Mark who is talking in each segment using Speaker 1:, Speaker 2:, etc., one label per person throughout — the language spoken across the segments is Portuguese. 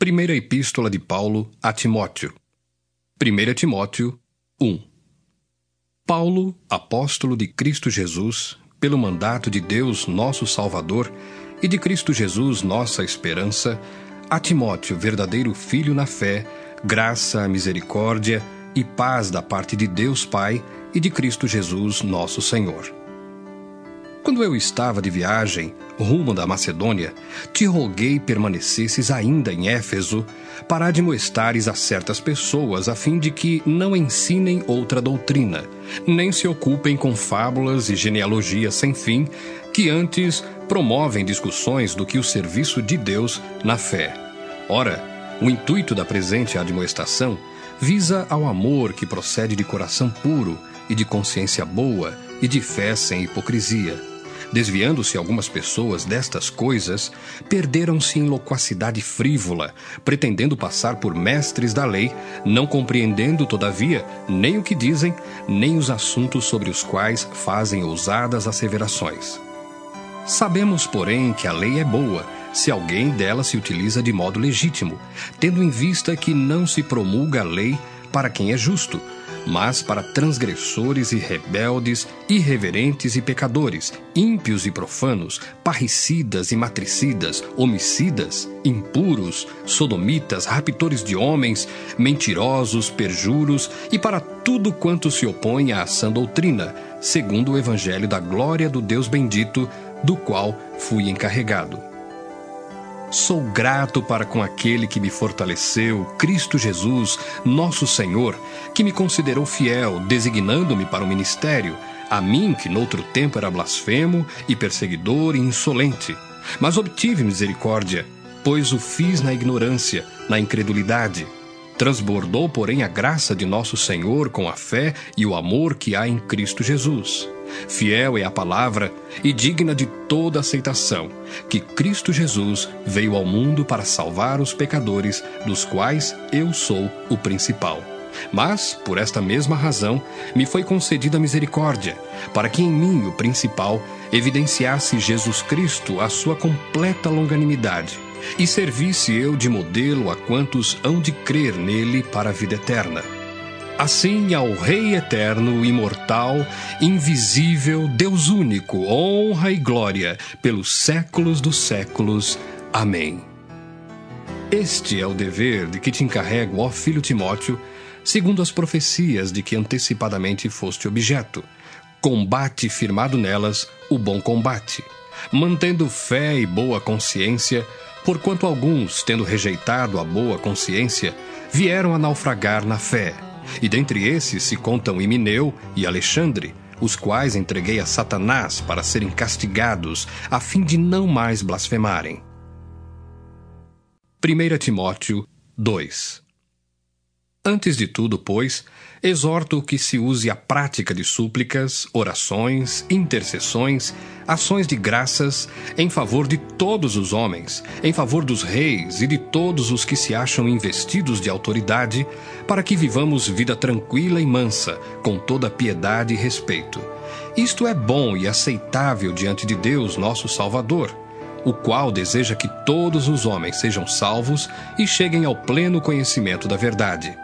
Speaker 1: Primeira Epístola de Paulo a Timóteo. 1 Timóteo 1 Paulo, apóstolo de Cristo Jesus, pelo mandato de Deus, nosso Salvador, e de Cristo Jesus, nossa esperança, a Timóteo, verdadeiro filho na fé, graça, misericórdia e paz da parte de Deus Pai e de Cristo Jesus, nosso Senhor. Quando eu estava de viagem, rumo da Macedônia, te roguei permanecesses ainda em Éfeso, para admoestares a certas pessoas, a fim de que não ensinem outra doutrina, nem se ocupem com fábulas e genealogias sem fim, que antes promovem discussões do que o serviço de Deus na fé. Ora, o intuito da presente admoestação visa ao amor que procede de coração puro e de consciência boa e de fé sem hipocrisia Desviando-se algumas pessoas destas coisas, perderam-se em loquacidade frívola, pretendendo passar por mestres da lei, não compreendendo, todavia, nem o que dizem, nem os assuntos sobre os quais fazem ousadas asseverações. Sabemos, porém, que a lei é boa, se alguém dela se utiliza de modo legítimo, tendo em vista que não se promulga a lei para quem é justo, mas para transgressores e rebeldes, irreverentes e pecadores, ímpios e profanos, parricidas e matricidas, homicidas, impuros, sodomitas, raptores de homens, mentirosos, perjuros e para tudo quanto se opõe à sã doutrina, segundo o evangelho da glória do Deus bendito, do qual fui encarregado. Sou grato para com aquele que me fortaleceu, Cristo Jesus, nosso Senhor, que me considerou fiel, designando-me para o ministério, a mim que noutro tempo era blasfemo e perseguidor e insolente. Mas obtive misericórdia, pois o fiz na ignorância, na incredulidade. Transbordou, porém, a graça de nosso Senhor com a fé e o amor que há em Cristo Jesus. Fiel é a palavra e digna de toda aceitação, que Cristo Jesus veio ao mundo para salvar os pecadores, dos quais eu sou o principal. Mas, por esta mesma razão, me foi concedida misericórdia, para que em mim, o principal, evidenciasse Jesus Cristo a sua completa longanimidade, e servisse eu de modelo a quantos hão de crer nele para a vida eterna. Assim ao Rei eterno, imortal, invisível, Deus único, honra e glória pelos séculos dos séculos. Amém. Este é o dever de que te encarrego, ó filho Timóteo, segundo as profecias de que antecipadamente foste objeto. Combate firmado nelas o bom combate, mantendo fé e boa consciência, porquanto alguns, tendo rejeitado a boa consciência, vieram a naufragar na fé e dentre esses se contam Emineu e Alexandre, os quais entreguei a Satanás para serem castigados, a fim de não mais blasfemarem. 1 Timóteo 2 Antes de tudo, pois, exorto que se use a prática de súplicas, orações, intercessões, ações de graças em favor de todos os homens, em favor dos reis e de todos os que se acham investidos de autoridade, para que vivamos vida tranquila e mansa, com toda piedade e respeito. Isto é bom e aceitável diante de Deus, nosso Salvador o qual deseja que todos os homens sejam salvos e cheguem ao pleno conhecimento da verdade.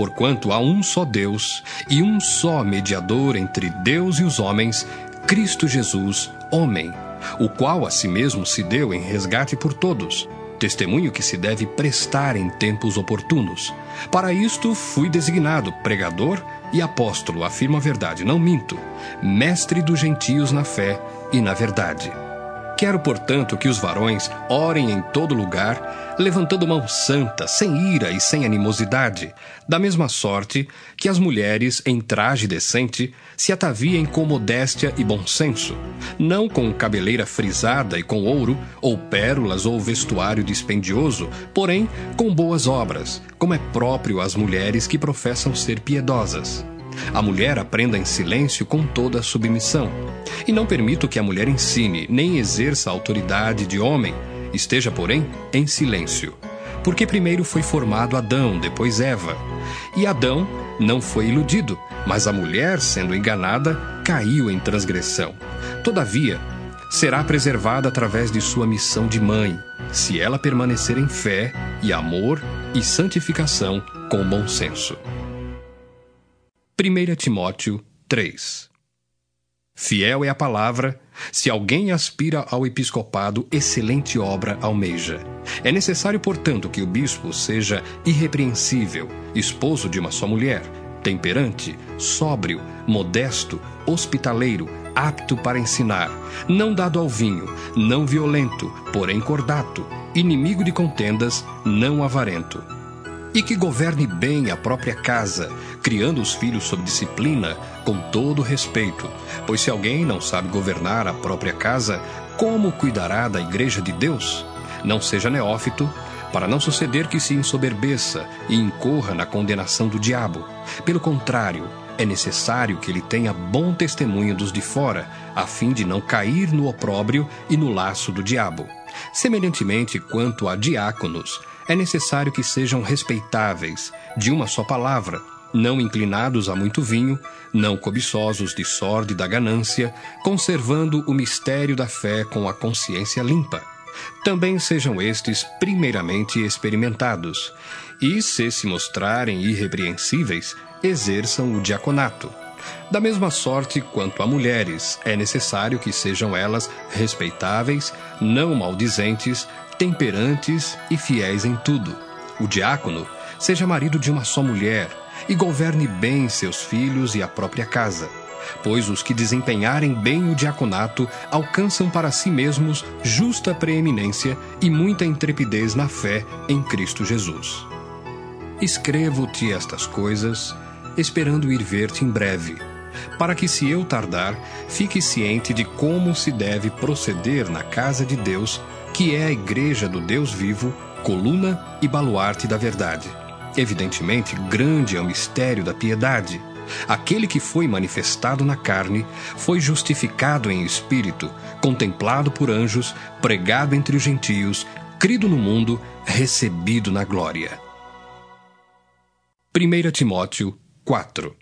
Speaker 1: Porquanto há um só Deus e um só mediador entre Deus e os homens, Cristo Jesus, homem, o qual a si mesmo se deu em resgate por todos, testemunho que se deve prestar em tempos oportunos. Para isto fui designado pregador e apóstolo, afirmo a verdade, não minto, mestre dos gentios na fé e na verdade. Quero, portanto, que os varões orem em todo lugar, levantando mão santa, sem ira e sem animosidade, da mesma sorte que as mulheres, em traje decente, se ataviem com modéstia e bom senso, não com cabeleira frisada e com ouro, ou pérolas ou vestuário dispendioso, porém com boas obras, como é próprio às mulheres que professam ser piedosas. A mulher aprenda em silêncio com toda a submissão. E não permito que a mulher ensine, nem exerça a autoridade de homem, esteja, porém, em silêncio. Porque primeiro foi formado Adão, depois Eva. E Adão não foi iludido, mas a mulher, sendo enganada, caiu em transgressão. Todavia, será preservada através de sua missão de mãe, se ela permanecer em fé e amor e santificação com bom senso. 1 Timóteo 3 Fiel é a palavra, se alguém aspira ao episcopado, excelente obra almeja. É necessário, portanto, que o bispo seja irrepreensível, esposo de uma só mulher, temperante, sóbrio, modesto, hospitaleiro, apto para ensinar, não dado ao vinho, não violento, porém cordato, inimigo de contendas, não avarento e que governe bem a própria casa, criando os filhos sob disciplina, com todo respeito. Pois se alguém não sabe governar a própria casa, como cuidará da igreja de Deus? Não seja neófito, para não suceder que se ensoberbeça e incorra na condenação do diabo. Pelo contrário, é necessário que ele tenha bom testemunho dos de fora, a fim de não cair no opróbrio e no laço do diabo. Semelhantemente, quanto a diáconos, é necessário que sejam respeitáveis, de uma só palavra, não inclinados a muito vinho, não cobiçosos de sorte da ganância, conservando o mistério da fé com a consciência limpa. Também sejam estes primeiramente experimentados, e, se se mostrarem irrepreensíveis, exerçam o diaconato. Da mesma sorte quanto a mulheres, é necessário que sejam elas respeitáveis, não maldizentes, temperantes e fiéis em tudo. O diácono seja marido de uma só mulher e governe bem seus filhos e a própria casa. Pois os que desempenharem bem o diaconato alcançam para si mesmos justa preeminência e muita intrepidez na fé em Cristo Jesus. Escrevo-te estas coisas, esperando ir ver-te em breve, para que, se eu tardar, fique ciente de como se deve proceder na casa de Deus que é a Igreja do Deus vivo, coluna e baluarte da verdade. Evidentemente, grande é o mistério da piedade. Aquele que foi manifestado na carne foi justificado em espírito, contemplado por anjos, pregado entre os gentios, crido no mundo, recebido na glória. 1 Timóteo 4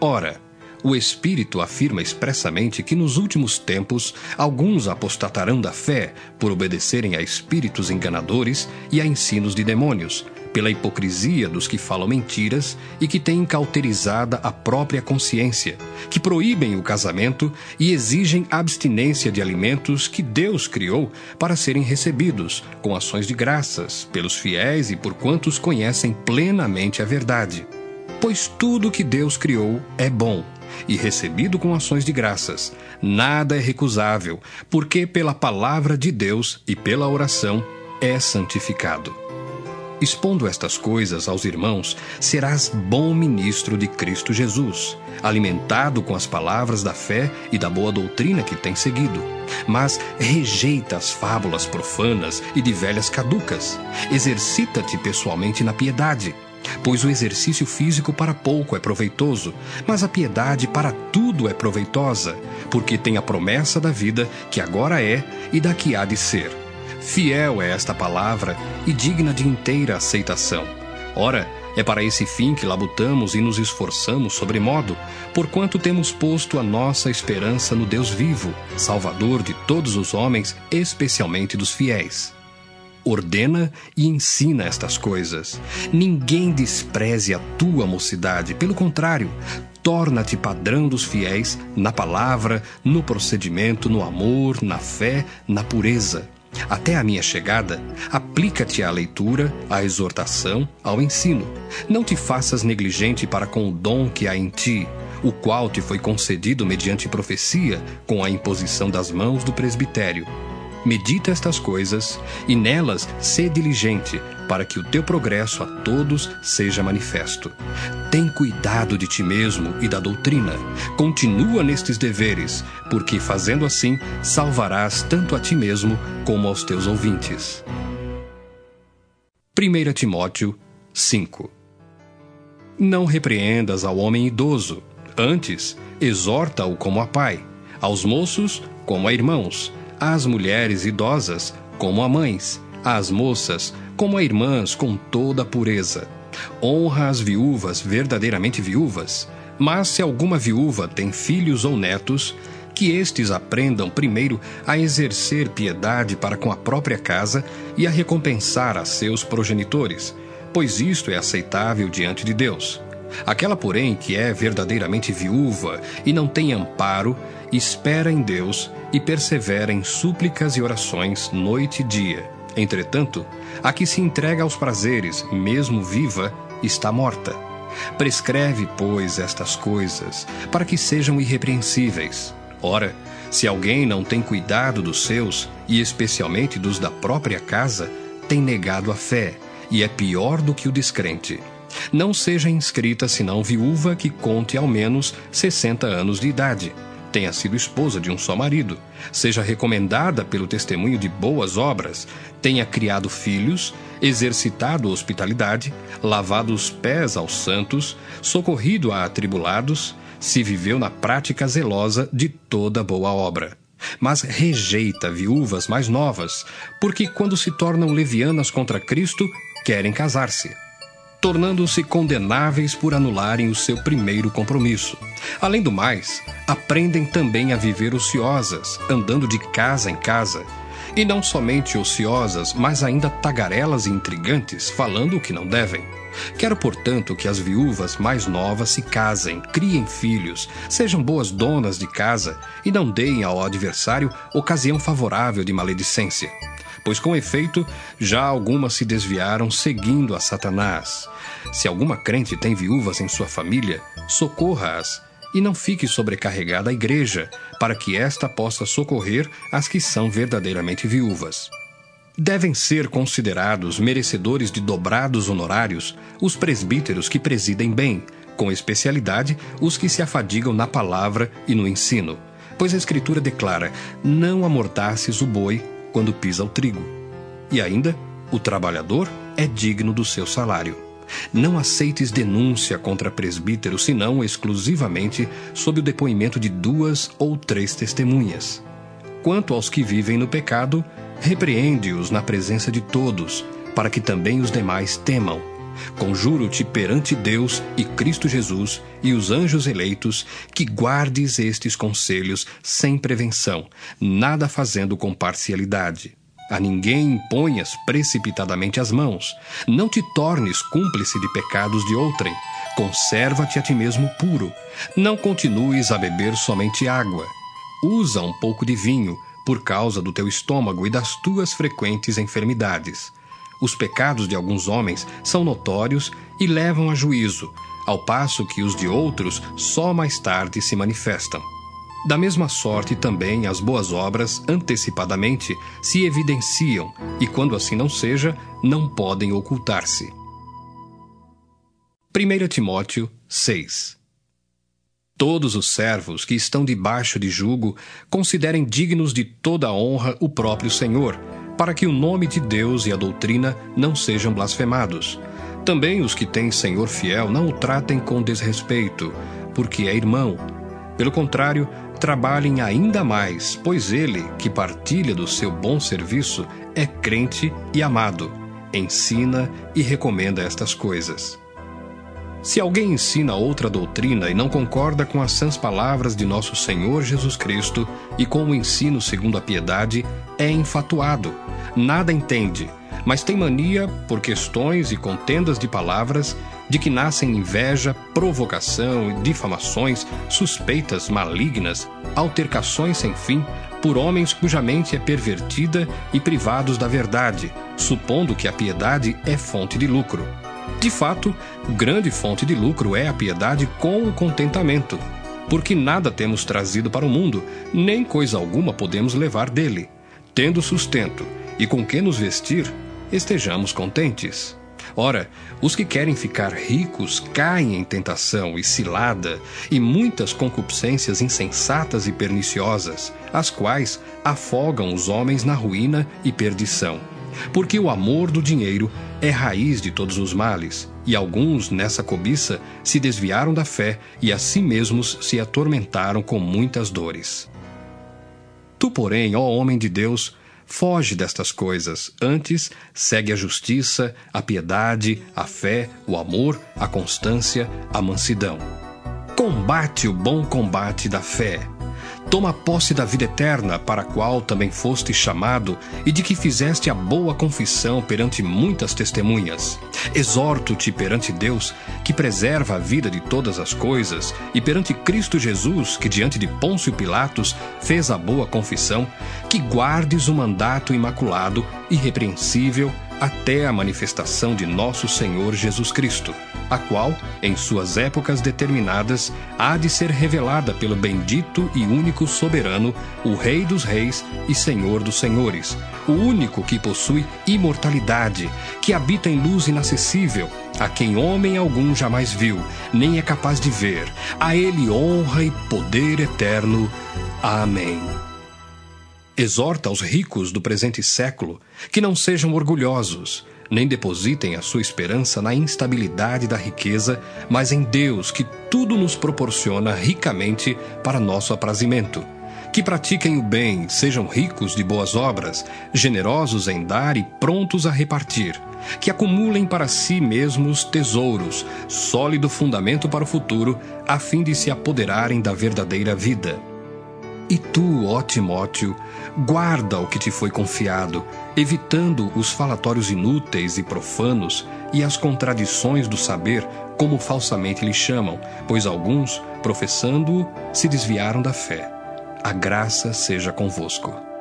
Speaker 1: Ora, o Espírito afirma expressamente que nos últimos tempos alguns apostatarão da fé por obedecerem a espíritos enganadores e a ensinos de demônios, pela hipocrisia dos que falam mentiras e que têm cauterizada a própria consciência, que proíbem o casamento e exigem abstinência de alimentos que Deus criou para serem recebidos, com ações de graças, pelos fiéis e por quantos conhecem plenamente a verdade. Pois tudo que Deus criou é bom e recebido com ações de graças. Nada é recusável, porque pela palavra de Deus e pela oração é santificado. Expondo estas coisas aos irmãos, serás bom ministro de Cristo Jesus, alimentado com as palavras da fé e da boa doutrina que tem seguido. Mas rejeita as fábulas profanas e de velhas caducas. Exercita-te pessoalmente na piedade Pois o exercício físico para pouco é proveitoso, mas a piedade para tudo é proveitosa, porque tem a promessa da vida que agora é e da que há de ser. Fiel é esta palavra e digna de inteira aceitação. Ora, é para esse fim que labutamos e nos esforçamos sobremodo, porquanto temos posto a nossa esperança no Deus vivo, Salvador de todos os homens, especialmente dos fiéis ordena e ensina estas coisas. Ninguém despreze a tua mocidade, pelo contrário, torna-te padrão dos fiéis na palavra, no procedimento, no amor, na fé, na pureza. Até a minha chegada, aplica-te à leitura, à exortação, ao ensino. Não te faças negligente para com o dom que há em ti, o qual te foi concedido mediante profecia, com a imposição das mãos do presbitério Medita estas coisas e nelas sê diligente, para que o teu progresso a todos seja manifesto. Tem cuidado de ti mesmo e da doutrina. Continua nestes deveres, porque fazendo assim salvarás tanto a ti mesmo como aos teus ouvintes. 1 Timóteo 5 Não repreendas ao homem idoso, antes exorta-o como a pai, aos moços como a irmãos às mulheres idosas como a mães, às moças como a irmãs com toda a pureza. Honra as viúvas verdadeiramente viúvas, mas se alguma viúva tem filhos ou netos, que estes aprendam primeiro a exercer piedade para com a própria casa e a recompensar a seus progenitores, pois isto é aceitável diante de Deus. Aquela, porém, que é verdadeiramente viúva e não tem amparo, espera em Deus e persevera em súplicas e orações noite e dia. Entretanto, a que se entrega aos prazeres, mesmo viva, está morta. Prescreve, pois, estas coisas, para que sejam irrepreensíveis. Ora, se alguém não tem cuidado dos seus, e especialmente dos da própria casa, tem negado a fé, e é pior do que o descrente. Não seja inscrita senão viúva que conte ao menos sessenta anos de idade, tenha sido esposa de um só marido, seja recomendada pelo testemunho de boas obras, tenha criado filhos, exercitado hospitalidade, lavado os pés aos santos, socorrido a atribulados, se viveu na prática zelosa de toda boa obra. Mas rejeita viúvas mais novas, porque quando se tornam levianas contra Cristo, querem casar-se tornando-se condenáveis por anularem o seu primeiro compromisso. Além do mais, aprendem também a viver ociosas, andando de casa em casa. E não somente ociosas, mas ainda tagarelas e intrigantes, falando o que não devem. Quero, portanto, que as viúvas mais novas se casem, criem filhos, sejam boas donas de casa e não deem ao adversário ocasião favorável de maledicência pois com efeito já algumas se desviaram seguindo a Satanás. Se alguma crente tem viúvas em sua família, socorra-as e não fique sobrecarregada a igreja, para que esta possa socorrer as que são verdadeiramente viúvas. Devem ser considerados merecedores de dobrados honorários os presbíteros que presidem bem, com especialidade os que se afadigam na palavra e no ensino. Pois a Escritura declara: Não amordaces o boi quando pisa o trigo. E ainda, o trabalhador é digno do seu salário. Não aceites denúncia contra presbítero, senão exclusivamente sob o depoimento de duas ou três testemunhas. Quanto aos que vivem no pecado, repreende-os na presença de todos, para que também os demais temam. Conjuro-te perante Deus e Cristo Jesus e os anjos eleitos que guardes estes conselhos sem prevenção, nada fazendo com parcialidade. A ninguém imponhas precipitadamente as mãos. Não te tornes cúmplice de pecados de outrem. Conserva-te a ti mesmo puro. Não continues a beber somente água. Usa um pouco de vinho, por causa do teu estômago e das tuas frequentes enfermidades. Os pecados de alguns homens são notórios e levam a juízo, ao passo que os de outros só mais tarde se manifestam. Da mesma sorte também as boas obras antecipadamente se evidenciam e, quando assim não seja, não podem ocultar-se. 1 Timóteo 6 Todos os servos que estão debaixo de jugo considerem dignos de toda honra o próprio Senhor para que o nome de Deus e a doutrina não sejam blasfemados. Também os que têm Senhor fiel não o tratem com desrespeito, porque é irmão. Pelo contrário, trabalhem ainda mais, pois ele, que partilha do seu bom serviço, é crente e amado, ensina e recomenda estas coisas. Se alguém ensina outra doutrina e não concorda com as sãs palavras de nosso Senhor Jesus Cristo e com o ensino segundo a piedade, é enfatuado, nada entende, mas tem mania, por questões e contendas de palavras, de que nascem inveja, provocação, difamações, suspeitas malignas, altercações sem fim, por homens cuja mente é pervertida e privados da verdade, supondo que a piedade é fonte de lucro. De fato, grande fonte de lucro é a piedade com o contentamento, porque nada temos trazido para o mundo, nem coisa alguma podemos levar dele. Tendo sustento e com que nos vestir, estejamos contentes. Ora, os que querem ficar ricos caem em tentação e cilada e muitas concupiscências insensatas e perniciosas, as quais afogam os homens na ruína e perdição. Porque o amor do dinheiro é raiz de todos os males, e alguns, nessa cobiça, se desviaram da fé e a si mesmos se atormentaram com muitas dores. Tu, porém, ó homem de Deus, foge destas coisas, antes segue a justiça, a piedade, a fé, o amor, a constância, a mansidão. Combate o bom combate da fé Toma posse da vida eterna, para a qual também foste chamado, e de que fizeste a boa confissão perante muitas testemunhas. Exorto-te perante Deus, que preserva a vida de todas as coisas, e perante Cristo Jesus, que diante de Pôncio Pilatos fez a boa confissão, que guardes o mandato imaculado, irrepreensível, até a manifestação de nosso Senhor Jesus Cristo a qual, em suas épocas determinadas, há de ser revelada pelo bendito e único soberano, o Rei dos Reis e Senhor dos Senhores, o único que possui imortalidade, que habita em luz inacessível, a quem homem algum jamais viu, nem é capaz de ver. A ele honra e poder eterno. Amém. Exorta aos ricos do presente século que não sejam orgulhosos nem depositem a sua esperança na instabilidade da riqueza, mas em Deus, que tudo nos proporciona ricamente para nosso aprazimento. Que pratiquem o bem, sejam ricos de boas obras, generosos em dar e prontos a repartir. Que acumulem para si mesmos tesouros, sólido fundamento para o futuro, a fim de se apoderarem da verdadeira vida. E tu, ó Timóteo, guarda o que te foi confiado, evitando os falatórios inúteis e profanos e as contradições do saber, como falsamente lhe chamam, pois alguns, professando-o, se desviaram da fé. A graça seja convosco.